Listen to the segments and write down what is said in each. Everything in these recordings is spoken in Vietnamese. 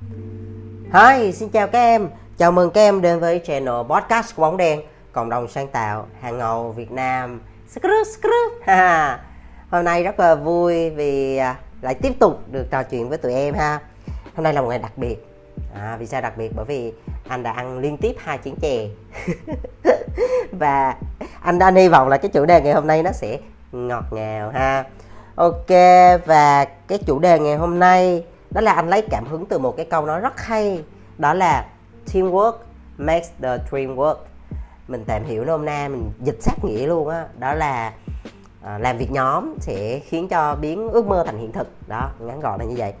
Hi, xin chào các em. Chào mừng các em đến với channel podcast của bóng đen, cộng đồng sáng tạo hàng ngầu Việt Nam. Skrup, skrup. Ha. Hôm nay rất là vui vì à, lại tiếp tục được trò chuyện với tụi em ha. Hôm nay là một ngày đặc biệt. À, vì sao đặc biệt? Bởi vì anh đã ăn liên tiếp hai chén chè. Và anh đã hy vọng là cái chủ đề ngày hôm nay nó sẽ ngọt ngào ha. Ok và cái chủ đề ngày hôm nay đó là anh lấy cảm hứng từ một cái câu nói rất hay đó là teamwork makes the dream work. Mình tạm hiểu nôm na mình dịch sát nghĩa luôn á. Đó. đó là à, làm việc nhóm sẽ khiến cho biến ước mơ thành hiện thực. Đó ngắn gọn là như vậy.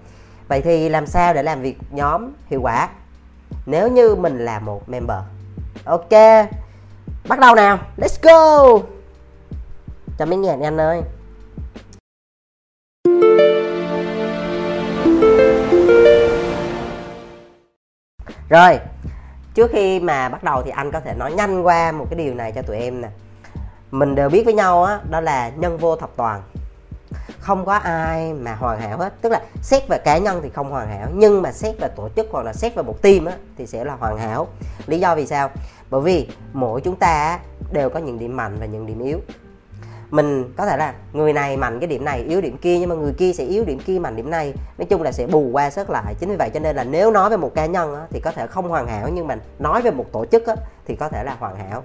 Vậy thì làm sao để làm việc nhóm hiệu quả? Nếu như mình là một member. Ok bắt đầu nào let's go. Cho mấy nghe anh ơi. Rồi, trước khi mà bắt đầu thì anh có thể nói nhanh qua một cái điều này cho tụi em nè. Mình đều biết với nhau á, đó là nhân vô thập toàn. Không có ai mà hoàn hảo hết. Tức là xét về cá nhân thì không hoàn hảo, nhưng mà xét về tổ chức hoặc là xét về một team á, thì sẽ là hoàn hảo. Lý do vì sao? Bởi vì mỗi chúng ta đều có những điểm mạnh và những điểm yếu mình có thể là người này mạnh cái điểm này yếu điểm kia nhưng mà người kia sẽ yếu điểm kia mạnh điểm này. Nói chung là sẽ bù qua sớt lại. Chính vì vậy cho nên là nếu nói về một cá nhân á, thì có thể không hoàn hảo nhưng mà nói về một tổ chức á, thì có thể là hoàn hảo.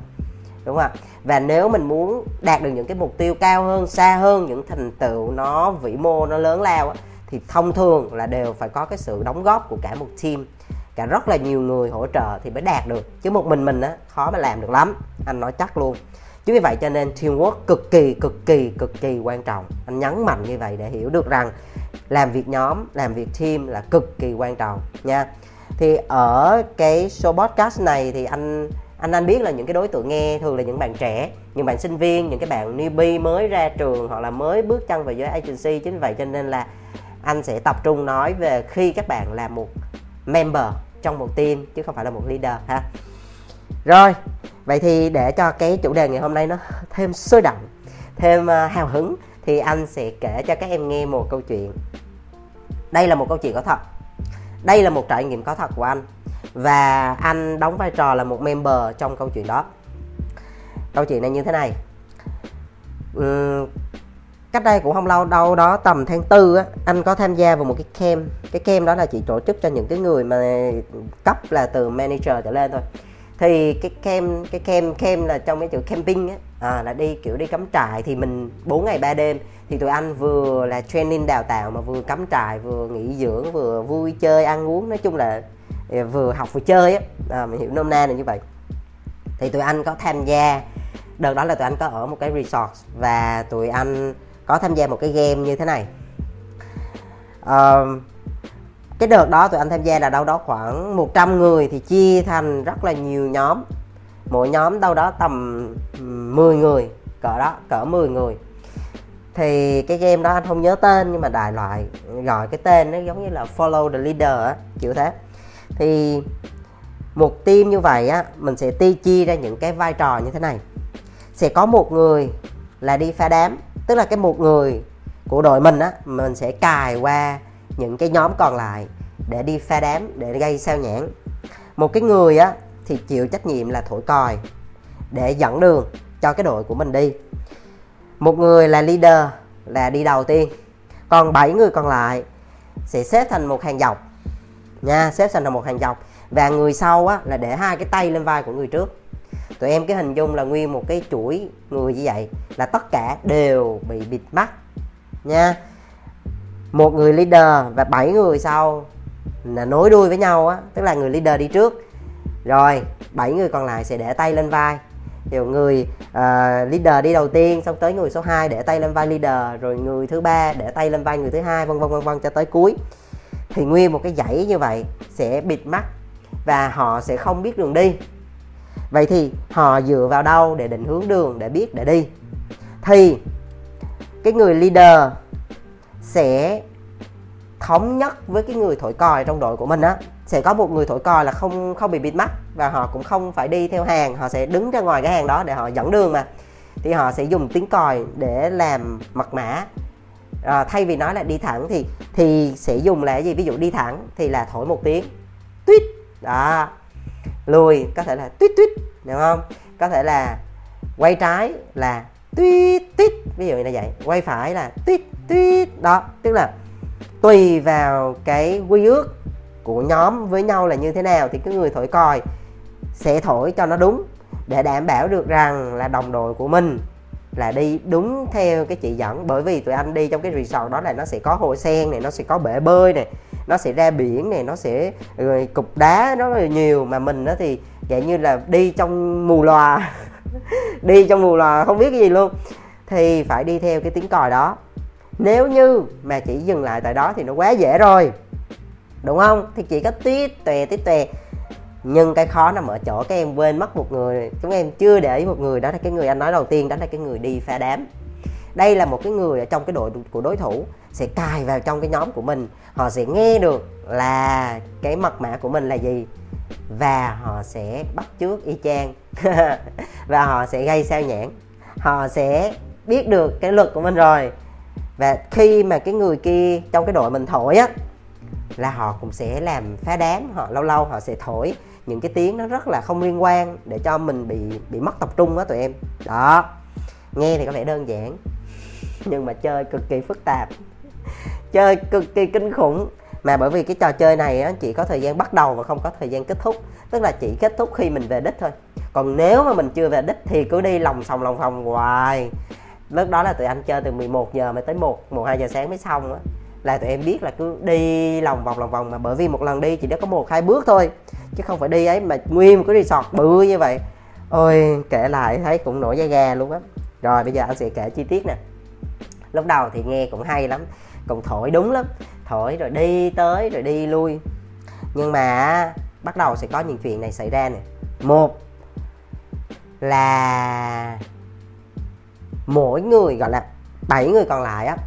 Đúng không ạ? Và nếu mình muốn đạt được những cái mục tiêu cao hơn xa hơn những thành tựu nó vĩ mô nó lớn lao á, thì thông thường là đều phải có cái sự đóng góp của cả một team. Cả rất là nhiều người hỗ trợ thì mới đạt được. Chứ một mình mình á khó mà làm được lắm. Anh nói chắc luôn chính vì vậy cho nên teamwork cực kỳ cực kỳ cực kỳ quan trọng. Anh nhấn mạnh như vậy để hiểu được rằng làm việc nhóm, làm việc team là cực kỳ quan trọng nha. Thì ở cái show podcast này thì anh anh anh biết là những cái đối tượng nghe thường là những bạn trẻ, những bạn sinh viên, những cái bạn newbie mới ra trường hoặc là mới bước chân vào giới agency. Chính vì vậy cho nên là anh sẽ tập trung nói về khi các bạn là một member trong một team chứ không phải là một leader ha. Rồi vậy thì để cho cái chủ đề ngày hôm nay nó thêm sôi động thêm à, hào hứng thì anh sẽ kể cho các em nghe một câu chuyện. Đây là một câu chuyện có thật. Đây là một trải nghiệm có thật của anh. Và anh đóng vai trò là một member trong câu chuyện đó. Câu chuyện này như thế này. Uhm, cách đây cũng không lâu đâu đó tầm tháng tư á anh có tham gia vào một cái camp. Cái camp đó là chỉ tổ chức cho những cái người mà cấp là từ manager trở lên thôi thì cái kem cái kem kem là trong cái chữ camping á à, là đi kiểu đi cắm trại thì mình 4 ngày 3 đêm. Thì tụi anh vừa là training đào tạo mà vừa cắm trại vừa nghỉ dưỡng vừa vui chơi ăn uống nói chung là à, vừa học vừa chơi á. À, mình hiểu nôm na là như vậy. Thì tụi anh có tham gia đợt đó là tụi anh có ở một cái resort và tụi anh có tham gia một cái game như thế này. Uh, cái đợt đó tụi anh tham gia là đâu đó khoảng 100 người thì chia thành rất là nhiều nhóm. Mỗi nhóm đâu đó tầm 10 người, cỡ đó, cỡ 10 người. Thì cái game đó anh không nhớ tên nhưng mà đại loại gọi cái tên nó giống như là follow the leader á, kiểu thế. Thì một team như vậy á, mình sẽ ti chia ra những cái vai trò như thế này. Sẽ có một người là đi pha đám, tức là cái một người của đội mình á, mình sẽ cài qua những cái nhóm còn lại để đi pha đám, để gây sao nhãn một cái người á, thì chịu trách nhiệm là thổi còi, để dẫn đường cho cái đội của mình đi. Một người là leader, là đi đầu tiên. Còn 7 người còn lại sẽ xếp thành một hàng dọc nha, xếp thành một hàng dọc. Và người sau á, là để hai cái tay lên vai của người trước. Tụi em cái hình dung là nguyên một cái chuỗi người như vậy là tất cả đều bị bịt mắt nha một người leader và bảy người sau là nối đuôi với nhau á tức là người leader đi trước. Rồi bảy người còn lại sẽ để tay lên vai. Kiểu người uh, leader đi đầu tiên xong tới người số 2 để tay lên vai leader rồi người thứ ba để tay lên vai người thứ hai vân vân vân vân cho tới cuối. Thì nguyên một cái dãy như vậy sẽ bịt mắt và họ sẽ không biết đường đi. Vậy thì họ dựa vào đâu để định hướng đường để biết để đi? Thì cái người leader sẽ thống nhất với cái người thổi còi trong đội của mình á. Sẽ có một người thổi còi là không không bị bịt mắt và họ cũng không phải đi theo hàng họ sẽ đứng ra ngoài cái hàng đó để họ dẫn đường mà. Thì họ sẽ dùng tiếng còi để làm mật mã. À, thay vì nói là đi thẳng thì thì sẽ dùng là gì? Ví dụ đi thẳng thì là thổi một tiếng tuyết đó. Lùi có thể là tuyết tuyết đúng không? Có thể là quay trái là tuyết tuyết ví dụ như là vậy. Quay phải là tuyết tuyết đó, tức là tùy vào cái quy ước của nhóm với nhau là như thế nào thì cái người thổi còi sẽ thổi cho nó đúng để đảm bảo được rằng là đồng đội của mình là đi đúng theo cái chỉ dẫn. Bởi vì tụi anh đi trong cái resort đó là nó sẽ có hồ sen này, nó sẽ có bể bơi này, nó sẽ ra biển này, nó sẽ, rồi cục đá nó rất là nhiều. Mà mình đó thì dạng như là đi trong mù lòa đi trong mù lòa không biết cái gì luôn. Thì phải đi theo cái tiếng còi đó nếu như mà chỉ dừng lại tại đó thì nó quá dễ rồi. Đúng không? Thì chỉ có tít tè tít tè. Nhưng cái khó nằm ở chỗ các em quên mất một người. Chúng em chưa để ý một người. Đó là cái người anh nói đầu tiên. Đó là cái người đi pha đám. Đây là một cái người ở trong cái đội của đối thủ. Sẽ cài vào trong cái nhóm của mình. Họ sẽ nghe được là cái mật mã của mình là gì. Và họ sẽ bắt trước y chang. Và họ sẽ gây sao nhãn họ sẽ biết được cái luật của mình rồi và khi mà cái người kia trong cái đội mình thổi á, là họ cũng sẽ làm phá đám, họ lâu lâu họ sẽ thổi những cái tiếng nó rất là không liên quan để cho mình bị bị mất tập trung á tụi em. Đó, nghe thì có vẻ đơn giản, nhưng mà chơi cực kỳ phức tạp, chơi cực kỳ kinh khủng. Mà bởi vì cái trò chơi này á, chỉ có thời gian bắt đầu và không có thời gian kết thúc, tức là chỉ kết thúc khi mình về đích thôi. Còn nếu mà mình chưa về đích thì cứ đi lòng sòng lòng phòng hoài lúc đó là tụi anh chơi từ 11 giờ mới tới 1 1 2 giờ sáng mới xong á. Là tụi em biết là cứ đi lòng vòng lòng vòng mà bởi vì một lần đi chỉ đã có một, hai bước thôi, chứ không phải đi ấy mà nguyên một cái resort bự như vậy. Ôi, kể lại thấy cũng nổi da gà luôn á. Rồi, bây giờ anh sẽ kể chi tiết nè. Lúc đầu thì nghe cũng hay lắm, cũng thổi đúng lắm. Thổi rồi đi tới rồi đi lui. Nhưng mà bắt đầu sẽ có những chuyện này xảy ra nè. Một là mỗi người gọi là bảy người còn lại á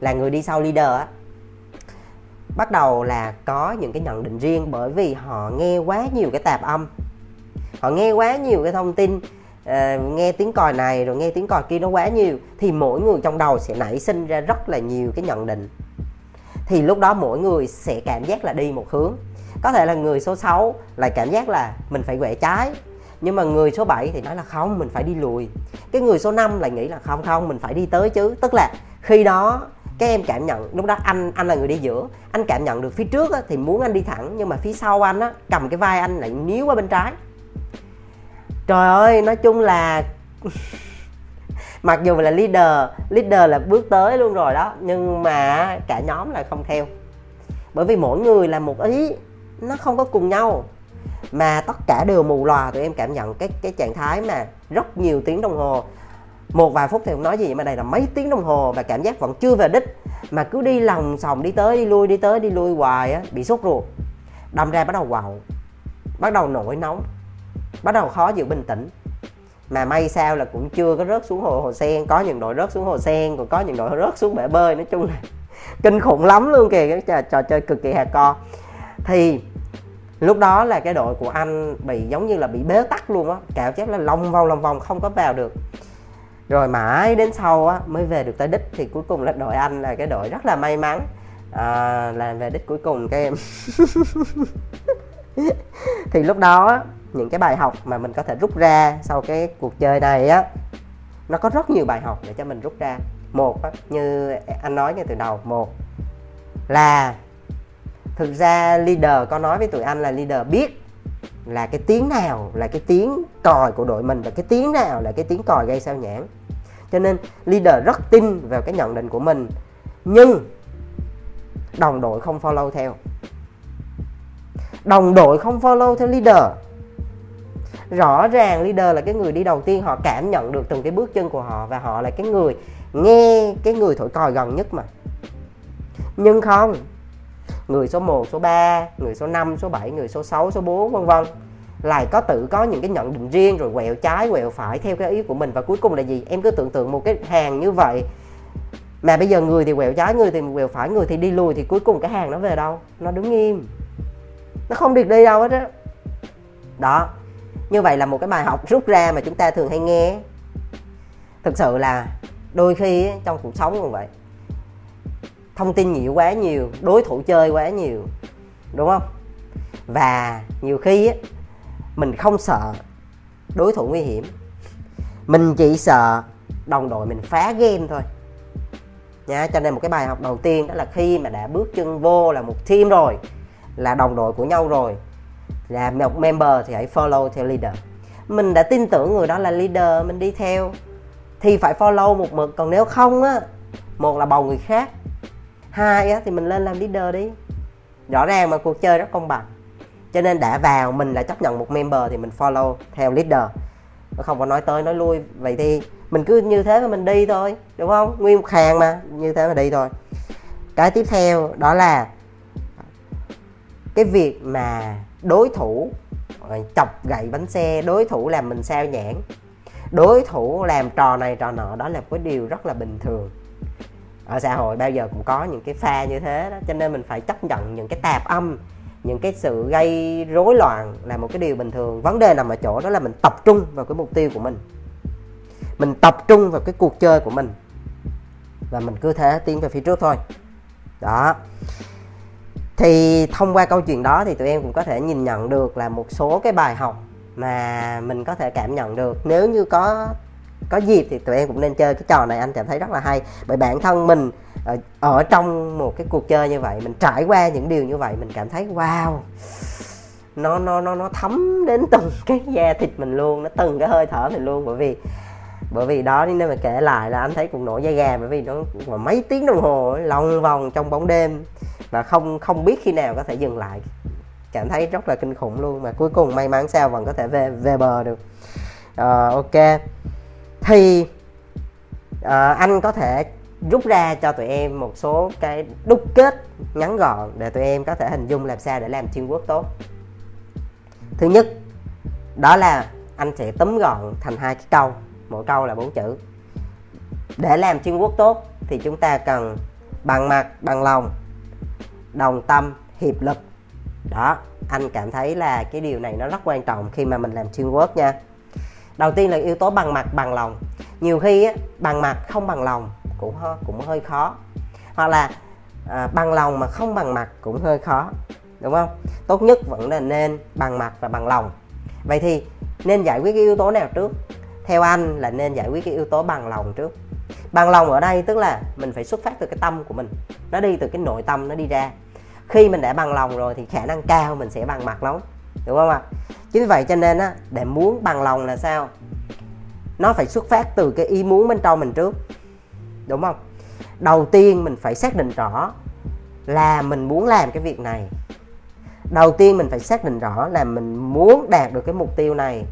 là người đi sau leader á. Bắt đầu là có những cái nhận định riêng bởi vì họ nghe quá nhiều cái tạp âm họ nghe quá nhiều cái thông tin uh, nghe tiếng còi này rồi nghe tiếng còi kia nó quá nhiều thì mỗi người trong đầu sẽ nảy sinh ra rất là nhiều cái nhận định. Thì lúc đó mỗi người sẽ cảm giác là đi một hướng. Có thể là người số 6 lại cảm giác là mình phải quẹo trái nhưng mà người số 7 thì nói là không mình phải đi lùi. Cái người số 5 lại nghĩ là không không mình phải đi tới chứ. Tức là khi đó các em cảm nhận lúc đó anh anh là người đi giữa. Anh cảm nhận được phía trước á, thì muốn anh đi thẳng nhưng mà phía sau anh á cầm cái vai anh lại níu qua bên trái. Trời ơi nói chung là mặc dù là leader leader là bước tới luôn rồi đó nhưng mà cả nhóm lại không theo. Bởi vì mỗi người là một ý nó không có cùng nhau mà tất cả đều mù lòa tụi em cảm nhận cái cái trạng thái mà rất nhiều tiếng đồng hồ. Một vài phút thì không nói gì mà đây là mấy tiếng đồng hồ và cảm giác vẫn chưa về đích. Mà cứ đi lòng sòng đi tới đi lui đi tới đi lui hoài á bị sốt ruột. Đâm ra bắt đầu quạo bắt đầu nổi nóng bắt đầu khó giữ bình tĩnh. Mà may sao là cũng chưa có rớt xuống hồ hồ sen. Có những đội rớt xuống hồ sen còn có những đội rớt xuống bể bơi nói chung là kinh khủng lắm luôn kìa cái trò, trò chơi cực kỳ hạt co thì lúc đó là cái đội của anh bị giống như là bị bế tắc luôn á cạo chép là lòng vòng lòng vòng không có vào được. Rồi mãi đến sau á mới về được tới đích thì cuối cùng là đội anh là cái đội rất là may mắn. À, là về đích cuối cùng các em. Thì lúc đó những cái bài học mà mình có thể rút ra sau cái cuộc chơi này á nó có rất nhiều bài học để cho mình rút ra. Một á, như anh nói ngay từ đầu một là thực ra leader, có nói với tụi anh là leader biết là cái tiếng nào là cái tiếng còi của đội mình và cái tiếng nào là cái tiếng còi gây sao nhãn cho nên leader rất tin vào cái nhận định của mình, nhưng đồng đội không follow theo. Đồng đội không follow theo leader. Rõ ràng leader là cái người đi đầu tiên họ cảm nhận được từng cái bước chân của họ và họ là cái người nghe cái người thổi còi gần nhất mà. Nhưng không người số 1, số 3, người số 5, số 7, người số 6, số 4 vân vân. Lại có tự có những cái nhận định riêng rồi quẹo trái quẹo phải theo cái ý của mình. Và cuối cùng là gì? Em cứ tưởng tượng một cái hàng như vậy. Mà bây giờ người thì quẹo trái người thì quẹo phải người thì đi lùi thì cuối cùng cái hàng nó về đâu? Nó đứng im. Nó không được đi đâu hết á. Đó. Như vậy là một cái bài học rút ra mà chúng ta thường hay nghe. Thực sự là đôi khi trong cuộc sống cũng vậy thông tin nhiều quá nhiều, đối thủ chơi quá nhiều, đúng không? Và nhiều khi á, mình không sợ đối thủ nguy hiểm. Mình chỉ sợ đồng đội mình phá game thôi. Nha, cho nên một cái bài học đầu tiên đó là khi mà đã bước chân vô là một team rồi, là đồng đội của nhau rồi, là một member thì hãy follow theo leader. Mình đã tin tưởng người đó là leader, mình đi theo, thì phải follow một mực. Còn nếu không á, một là bầu người khác hai á, thì mình lên làm leader đi. Rõ ràng mà cuộc chơi rất công bằng. Cho nên đã vào, mình là chấp nhận một member thì mình follow theo leader. Không có nói tới, nói lui. Vậy thì mình cứ như thế mà mình đi thôi, đúng không? Nguyên một hàng mà, như thế mà đi thôi. Cái tiếp theo đó là cái việc mà đối thủ chọc gậy bánh xe, đối thủ làm mình sao nhãn đối thủ làm trò này trò nọ, đó là cái điều rất là bình thường ở xã hội bao giờ cũng có những cái pha như thế đó. Cho nên mình phải chấp nhận những cái tạp âm, những cái sự gây rối loạn là một cái điều bình thường. Vấn đề nằm ở chỗ đó là mình tập trung vào cái mục tiêu của mình. Mình tập trung vào cái cuộc chơi của mình. Và mình cứ thế tiến về phía trước thôi. Đó. Thì thông qua câu chuyện đó thì tụi em cũng có thể nhìn nhận được là một số cái bài học mà mình có thể cảm nhận được. Nếu như có có dịp thì tụi em cũng nên chơi cái trò này anh cảm thấy rất là hay. Bởi bản thân mình ở, ở trong một cái cuộc chơi như vậy mình trải qua những điều như vậy mình cảm thấy wow nó nó nó nó thấm đến từng cái da thịt mình luôn nó từng cái hơi thở mình luôn. Bởi vì bởi vì đó nên mà kể lại là anh thấy cũng nổi da gà bởi vì nó mà mấy tiếng đồng hồ lòng vòng trong bóng đêm và không không biết khi nào có thể dừng lại. Cảm thấy rất là kinh khủng luôn mà cuối cùng may mắn sao vẫn có thể về về bờ được. À, ok thì uh, anh có thể rút ra cho tụi em một số cái đúc kết ngắn gọn để tụi em có thể hình dung làm sao để làm teamwork tốt. Thứ nhất đó là anh sẽ tóm gọn thành hai cái câu mỗi câu là bốn chữ. Để làm teamwork tốt thì chúng ta cần bằng mặt bằng lòng đồng tâm hiệp lực. Đó anh cảm thấy là cái điều này nó rất quan trọng khi mà mình làm teamwork nha đầu tiên là yếu tố bằng mặt bằng lòng. Nhiều khi á, bằng mặt không bằng lòng cũng hơi cũng hơi khó. Hoặc là à, bằng lòng mà không bằng mặt cũng hơi khó đúng không? Tốt nhất vẫn là nên bằng mặt và bằng lòng. Vậy thì nên giải quyết cái yếu tố nào trước? Theo anh là nên giải quyết cái yếu tố bằng lòng trước. Bằng lòng ở đây tức là mình phải xuất phát từ cái tâm của mình. Nó đi từ cái nội tâm nó đi ra. Khi mình đã bằng lòng rồi thì khả năng cao mình sẽ bằng mặt lắm đúng không ạ? Chính vì vậy cho nên á, để muốn bằng lòng là sao? Nó phải xuất phát từ cái ý muốn bên trong mình trước. Đúng không? Đầu tiên mình phải xác định rõ là mình muốn làm cái việc này. Đầu tiên mình phải xác định rõ là mình muốn đạt được cái mục tiêu này.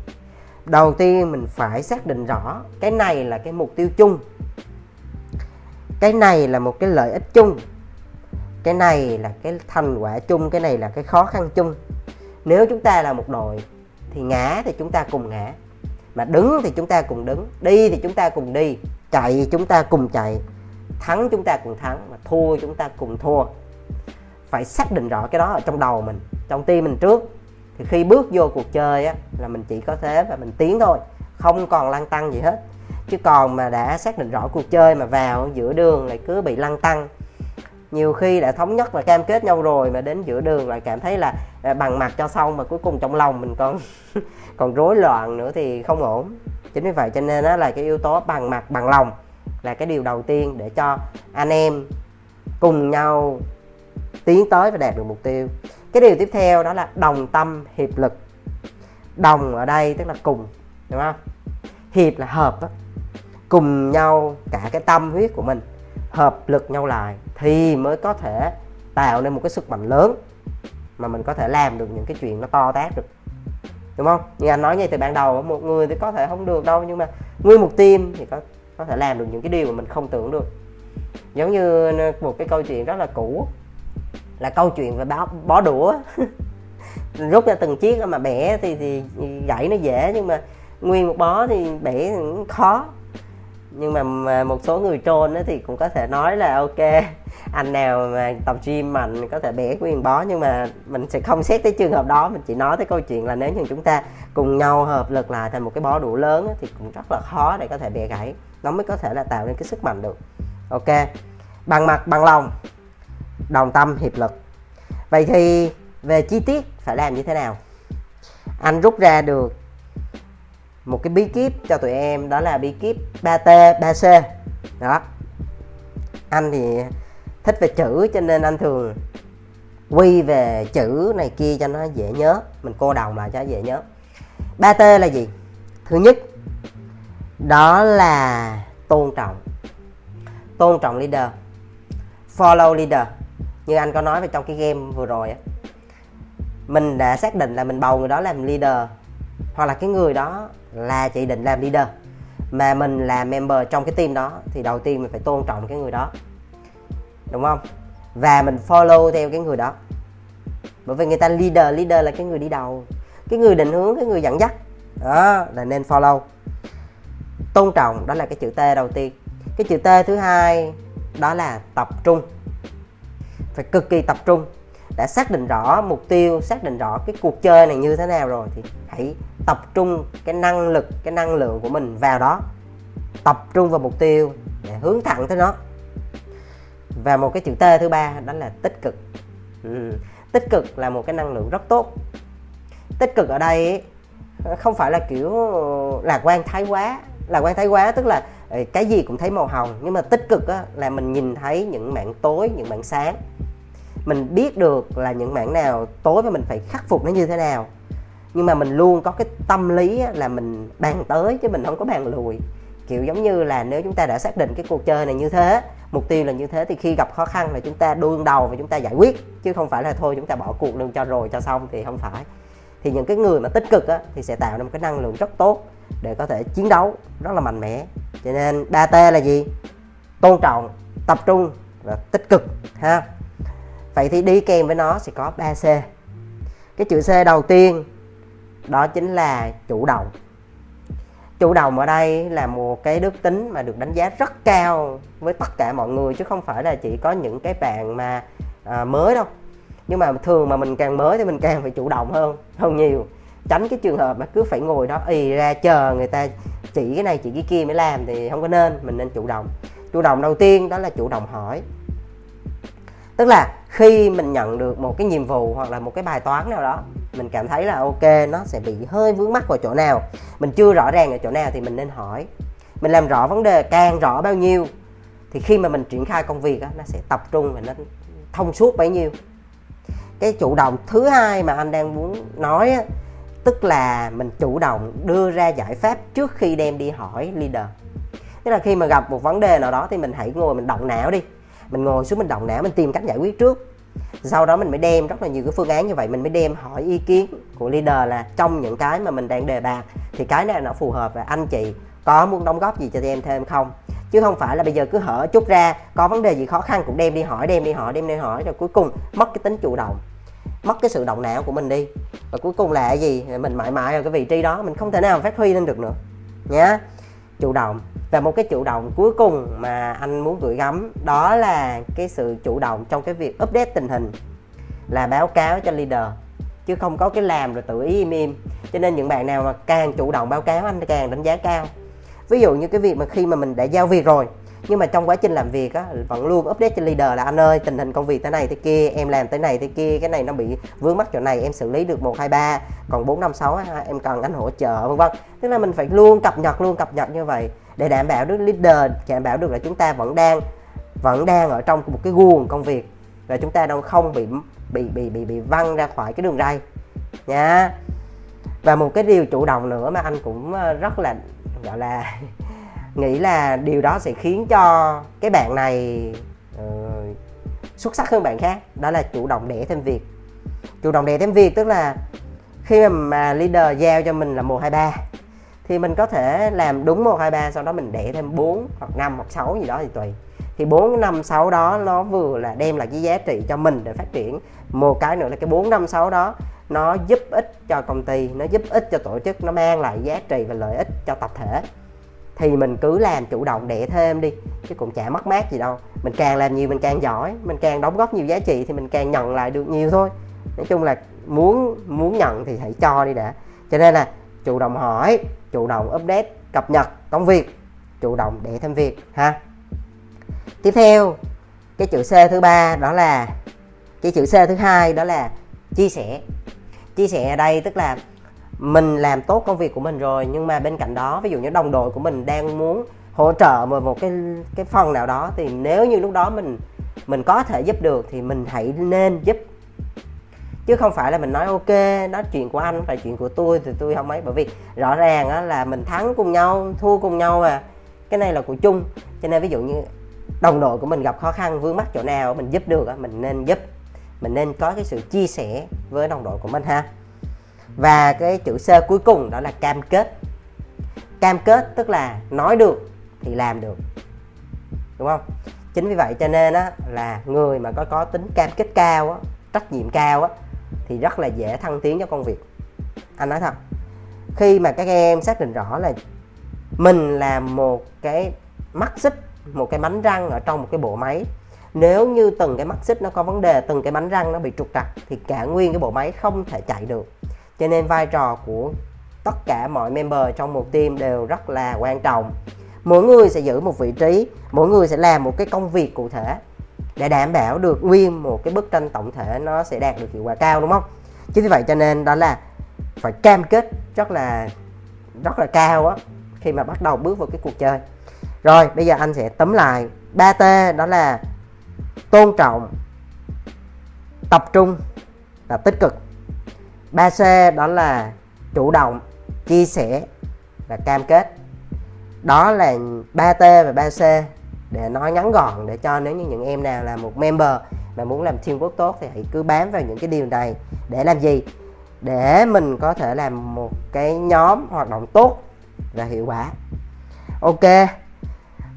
Đầu tiên mình phải xác định rõ cái này là cái mục tiêu chung. Cái này là một cái lợi ích chung. Cái này là cái thành quả chung, cái này là cái khó khăn chung nếu chúng ta là một đội thì ngã thì chúng ta cùng ngã. Mà đứng thì chúng ta cùng đứng, đi thì chúng ta cùng đi, chạy chúng ta cùng chạy, thắng chúng ta cùng thắng, mà thua chúng ta cùng thua. Phải xác định rõ cái đó ở trong đầu mình, trong tim mình trước. Thì khi bước vô cuộc chơi á, là mình chỉ có thế và mình tiến thôi, không còn lăng tăng gì hết. Chứ còn mà đã xác định rõ cuộc chơi mà vào giữa đường lại cứ bị lăng tăng nhiều khi đã thống nhất và cam kết nhau rồi mà đến giữa đường lại cảm thấy là à, bằng mặt cho xong mà cuối cùng trong lòng mình còn còn rối loạn nữa thì không ổn. Chính vì vậy cho nên đó là cái yếu tố bằng mặt, bằng lòng là cái điều đầu tiên để cho anh em cùng nhau tiến tới và đạt được mục tiêu. Cái điều tiếp theo đó là đồng tâm, hiệp lực. Đồng ở đây tức là cùng, đúng không? Hiệp là hợp đó. cùng nhau cả cái tâm huyết của mình, hợp lực nhau lại thì mới có thể tạo nên một cái sức mạnh lớn mà mình có thể làm được những cái chuyện nó to tát được. Đúng không? Như anh nói ngay từ ban đầu một người thì có thể không được đâu nhưng mà nguyên một team thì có có thể làm được những cái điều mà mình không tưởng được. Giống như một cái câu chuyện rất là cũ là câu chuyện về bó, bó đũa. Rút ra từng chiếc mà bẻ thì thì gãy nó dễ nhưng mà nguyên một bó thì bẻ khó nhưng mà một số người trôn thì cũng có thể nói là ok, anh nào mà tập gym mạnh có thể bẻ nguyên bó, nhưng mà mình sẽ không xét tới trường hợp đó, mình chỉ nói tới câu chuyện là nếu như chúng ta cùng nhau hợp lực lại thành một cái bó đủ lớn thì cũng rất là khó để có thể bẻ gãy, nó mới có thể là tạo nên cái sức mạnh được. Ok, bằng mặt, bằng lòng, đồng tâm, hiệp lực. Vậy thì về chi tiết phải làm như thế nào? Anh rút ra được một cái bí kíp cho tụi em, đó là bí kíp 3T 3C đó. Anh thì thích về chữ cho nên anh thường quy về chữ này kia cho nó dễ nhớ. Mình cô đồng lại cho dễ nhớ. 3T là gì? Thứ nhất, đó là tôn trọng. Tôn trọng leader. Follow leader. Như anh có nói về trong cái game vừa rồi á, mình đã xác định là mình bầu người đó làm leader hoặc là cái người đó là chị định làm leader. Mà mình là member trong cái team đó, thì đầu tiên mình phải tôn trọng cái người đó. Đúng không? Và mình follow theo cái người đó. Bởi vì người ta leader leader là cái người đi đầu. Cái người định hướng, cái người dẫn dắt. Đó, là nên follow. Tôn trọng, đó là cái chữ t đầu tiên. Cái chữ t thứ hai, đó là tập trung. Phải cực kỳ tập trung. Đã xác định rõ mục tiêu, xác định rõ cái cuộc chơi này như thế nào rồi thì hãy tập trung cái năng lực cái năng lượng của mình vào đó. Tập trung vào mục tiêu để hướng thẳng tới nó. Và một cái chữ T thứ ba đó là tích cực. Ừ. tích cực là một cái năng lượng rất tốt. Tích cực ở đây không phải là kiểu lạc quan thái quá. Lạc quan thái quá tức là ờ, cái gì cũng thấy màu hồng nhưng mà tích cực á, là mình nhìn thấy những mảng tối những mảng sáng. Mình biết được là những mảng nào tối và mình phải khắc phục nó như thế nào nhưng mà mình luôn có cái tâm lý là mình bàn tới chứ mình không có bàn lùi. Kiểu giống như là nếu chúng ta đã xác định cái cuộc chơi này như thế mục tiêu là như thế thì khi gặp khó khăn là chúng ta đương đầu và chúng ta giải quyết. Chứ không phải là thôi chúng ta bỏ cuộc luôn cho rồi cho xong thì không phải. Thì những cái người mà tích cực á, thì sẽ tạo ra một cái năng lượng rất tốt để có thể chiến đấu rất là mạnh mẽ. Cho nên 3 T là gì? Tôn trọng tập trung và tích cực ha. Vậy thì đi kèm với nó sẽ có 3 C. Cái chữ C đầu tiên đó chính là chủ động chủ động ở đây là một cái đức tính mà được đánh giá rất cao với tất cả mọi người chứ không phải là chỉ có những cái bạn mà à, mới đâu. Nhưng mà thường mà mình càng mới thì mình càng phải chủ động hơn hơn nhiều. Tránh cái trường hợp mà cứ phải ngồi đó ì ra chờ người ta chỉ cái này chỉ cái kia mới làm thì không có nên mình nên chủ động. Chủ động đầu tiên đó là chủ động hỏi. Tức là khi mình nhận được một cái nhiệm vụ hoặc là một cái bài toán nào đó mình cảm thấy là ok nó sẽ bị hơi vướng mắc vào chỗ nào. Mình chưa rõ ràng ở chỗ nào thì mình nên hỏi. Mình làm rõ vấn đề càng rõ bao nhiêu thì khi mà mình triển khai công việc đó, nó sẽ tập trung và nó thông suốt bấy nhiêu. Cái chủ động thứ hai mà anh đang muốn nói á, tức là mình chủ động đưa ra giải pháp trước khi đem đi hỏi leader. Tức là khi mà gặp một vấn đề nào đó thì mình hãy ngồi mình động não đi. Mình ngồi xuống mình động não mình tìm cách giải quyết trước sau đó mình mới đem rất là nhiều cái phương án như vậy, mình mới đem hỏi ý kiến của leader là trong những cái mà mình đang đề bạt thì cái này nó phù hợp và anh chị có muốn đóng góp gì cho em thêm không? Chứ không phải là bây giờ cứ hở chút ra, có vấn đề gì khó khăn cũng đem đi hỏi, đem đi hỏi, đem đi hỏi rồi cuối cùng mất cái tính chủ động, mất cái sự động não của mình đi. Và cuối cùng là cái gì? Mình mãi mãi ở cái vị trí đó, mình không thể nào phát huy lên được nữa, nhá chủ động. Và một cái chủ động cuối cùng mà anh muốn gửi gắm đó là cái sự chủ động trong cái việc update tình hình, là báo cáo cho leader, chứ không có cái làm rồi tự ý im im. Cho nên những bạn nào mà càng chủ động báo cáo, anh càng đánh giá cao. Ví dụ như cái việc mà khi mà mình đã giao việc rồi nhưng mà trong quá trình làm việc á, vẫn luôn update cho leader là, anh ơi, tình hình công việc thế này thế kia, em làm tới này thế kia, cái này nó bị vướng mắc chỗ này, em xử lý được một, hai, ba, còn bốn, năm, sáu em cần anh hỗ trợ, vân vân. Tức là mình phải luôn cập nhật, luôn cập nhật như vậy để đảm bảo được leader, đảm bảo được là chúng ta vẫn đang vẫn đang ở trong một cái guồng công việc và chúng ta đâu không bị bị bị bị bị văng ra khỏi cái đường ray. Nha. Và một cái điều chủ động nữa mà anh cũng ờ, rất là, gọi là nghĩ là điều đó sẽ khiến cho cái bạn này uh, xuất sắc hơn bạn khác. Đó là chủ động đẻ thêm việc. Chủ động đẻ thêm việc tức là khi mà, mà leader giao cho mình là một hai ba thì mình có thể làm đúng một hai ba sau đó mình đẻ thêm 4 hoặc 5 hoặc 6 gì đó thì tùy. Thì 4 năm 6 đó nó vừa là đem lại cái giá trị cho mình để phát triển. Một cái nữa là cái 4 năm 6 đó nó giúp ích cho công ty nó giúp ích cho tổ chức nó mang lại giá trị và lợi ích cho tập thể thì mình cứ làm chủ động đẻ thêm đi, chứ cũng chả mất mát gì đâu. Mình càng làm nhiều, mình càng giỏi, mình càng đóng góp nhiều giá trị thì mình càng nhận lại được nhiều thôi. Nói chung là muốn muốn nhận thì hãy cho đi đã. Cho nên là chủ động hỏi, chủ động update cập nhật công việc, chủ động để thêm việc, ha. Tiếp theo, cái chữ c thứ ba đó là, cái chữ c thứ hai đó là chia sẻ. Chia sẻ ở đây tức là mình làm tốt công việc của mình rồi nhưng mà bên cạnh đó ví dụ như đồng đội của mình đang muốn hỗ trợ một một cái cái phần nào đó thì nếu như lúc đó mình mình có thể giúp được thì mình hãy nên giúp. Chứ không phải là mình nói ok đó chuyện của anh phải chuyện của tôi thì tôi không ấy. Bởi vì rõ ràng á, là mình thắng cùng nhau thua cùng nhau mà. Cái này là của chung. Cho nên ví dụ như đồng đội của mình gặp khó khăn vướng mắc chỗ nào mình giúp được á, mình nên giúp. Mình nên có cái sự chia sẻ với đồng đội của mình ha và cái chữ C cuối cùng đó là cam kết. Cam kết tức là nói được thì làm được. Đúng không? Chính vì vậy cho nên á, là người mà có có tính cam kết cao á, trách nhiệm cao á, thì rất là dễ thăng tiến cho công việc. Anh nói thật, khi mà các em xác định rõ là mình là một cái mắt xích, một cái bánh răng ở trong một cái bộ máy, nếu như từng cái mắt xích nó có vấn đề, từng cái bánh răng nó bị trục trặc, thì cả nguyên cái bộ máy không thể chạy được cho nên vai trò của tất cả mọi member trong một team đều rất là quan trọng. Mỗi người sẽ giữ một vị trí, mỗi người sẽ làm một cái công việc cụ thể để đảm bảo được nguyên một cái bức tranh tổng thể nó sẽ đạt được hiệu quả cao, đúng không? Chính vì vậy cho nên đó là phải cam kết rất là rất là cao á, khi mà bắt đầu bước vào cái cuộc chơi. Rồi, bây giờ anh sẽ tóm lại 3T đó là tôn trọng, tập trung và tích cực. 3C đó là chủ động chia sẻ và cam kết. Đó là 3T và 3C để nói ngắn gọn để cho nếu như những em nào là một member mà muốn làm teamwork tốt thì hãy cứ bám vào những cái điều này để làm gì? Để mình có thể làm một cái nhóm hoạt động tốt và hiệu quả. Ok.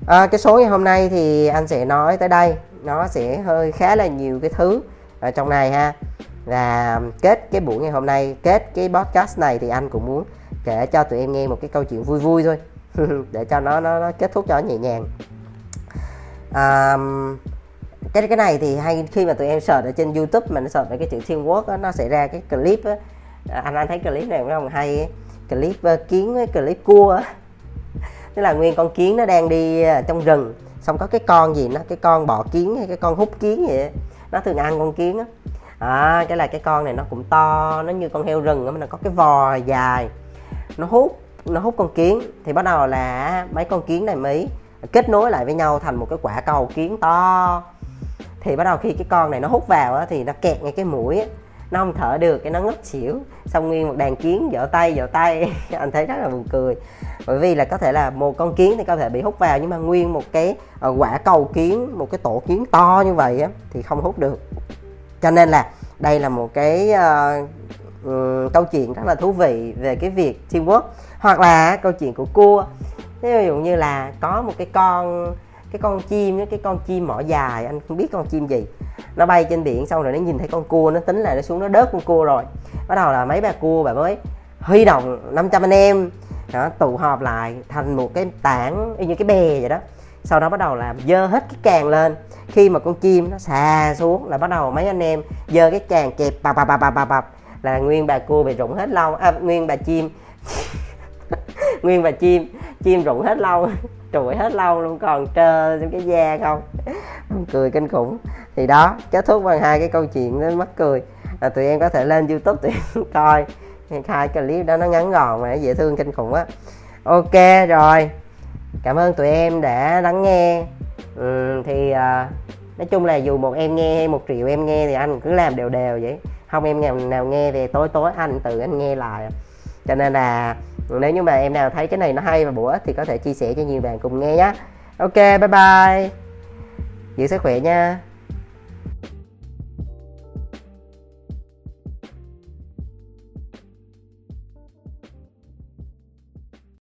À, cái số ngày hôm nay thì anh sẽ nói tới đây. Nó sẽ hơi khá là nhiều cái thứ ở trong này ha và kết cái buổi ngày hôm nay kết cái podcast này thì anh cũng muốn kể cho tụi em nghe một cái câu chuyện vui vui thôi để cho nó nó, nó kết thúc cho nó nhẹ nhàng. À, cái cái này thì hay khi mà tụi em search ở trên youtube mà nó search về cái chữ teamwork đó, nó sẽ ra cái clip á. À, anh anh thấy clip này cũng không hay ấy. clip uh, kiến với clip cua tức là nguyên con kiến nó đang đi ờ, trong rừng xong có cái con gì nó cái con bọ kiến hay cái con hút kiến vậy nó thường ăn con kiến á à, cái là cái con này nó cũng to nó như con heo rừng mà nó có cái vò dài. Nó hút nó hút con kiến. Thì bắt đầu là mấy con kiến này mới kết nối lại với nhau thành một cái quả cầu kiến to. Thì bắt đầu khi cái con này nó hút vào á, thì nó kẹt ngay cái mũi á, nó không thở được cái nó ngất xỉu. Xong nguyên một đàn kiến vỗ tay vỗ tay. Anh thấy rất là buồn cười. Bởi vì là có thể là một con kiến thì có thể bị hút vào nhưng mà nguyên một cái ờ, quả cầu kiến một cái tổ kiến to như vậy á, thì không hút được cho nên là đây là một cái uh, um, câu chuyện rất là thú vị về cái việc teamwork hoặc là câu chuyện của cua. Ví dụ như là có một cái con cái con chim cái con chim mỏ dài anh không biết con chim gì. Nó bay trên biển xong rồi nó nhìn thấy con cua nó tính là nó xuống nó đớt con cua rồi. Bắt đầu là mấy bà cua bà mới huy động 500 anh em đó, tụ họp lại thành một cái tảng như cái bè vậy đó sau đó bắt đầu là dơ hết cái càng lên. Khi mà con chim nó xà xuống là bắt đầu mấy anh em dơ cái càng kẹp bập bập bập bập bập là nguyên bà cua bị rụng hết lâu à, nguyên bà chim. Nguyên bà chim chim rụng hết lâu trụi hết lâu luôn còn trơ trong cái da không. Cười kinh khủng. Thì đó kết thúc bằng hai cái câu chuyện nó mắc cười. À, tụi em có thể lên youtube tụi em coi. Hai clip đó nó ngắn gọn mà nó dễ thương kinh khủng á. Ok rồi cảm ơn tụi em đã lắng nghe. Ừ, thì à, nói chung là dù một em nghe hay một triệu em nghe thì anh cứ làm đều đều vậy. Không em nào, nào nghe thì tối tối anh tự anh nghe lại. Cho nên là nếu như mà em nào thấy cái này nó hay và bổ ích thì có thể chia sẻ cho nhiều bạn cùng nghe nhé ok bye bye. Giữ sức khỏe nha.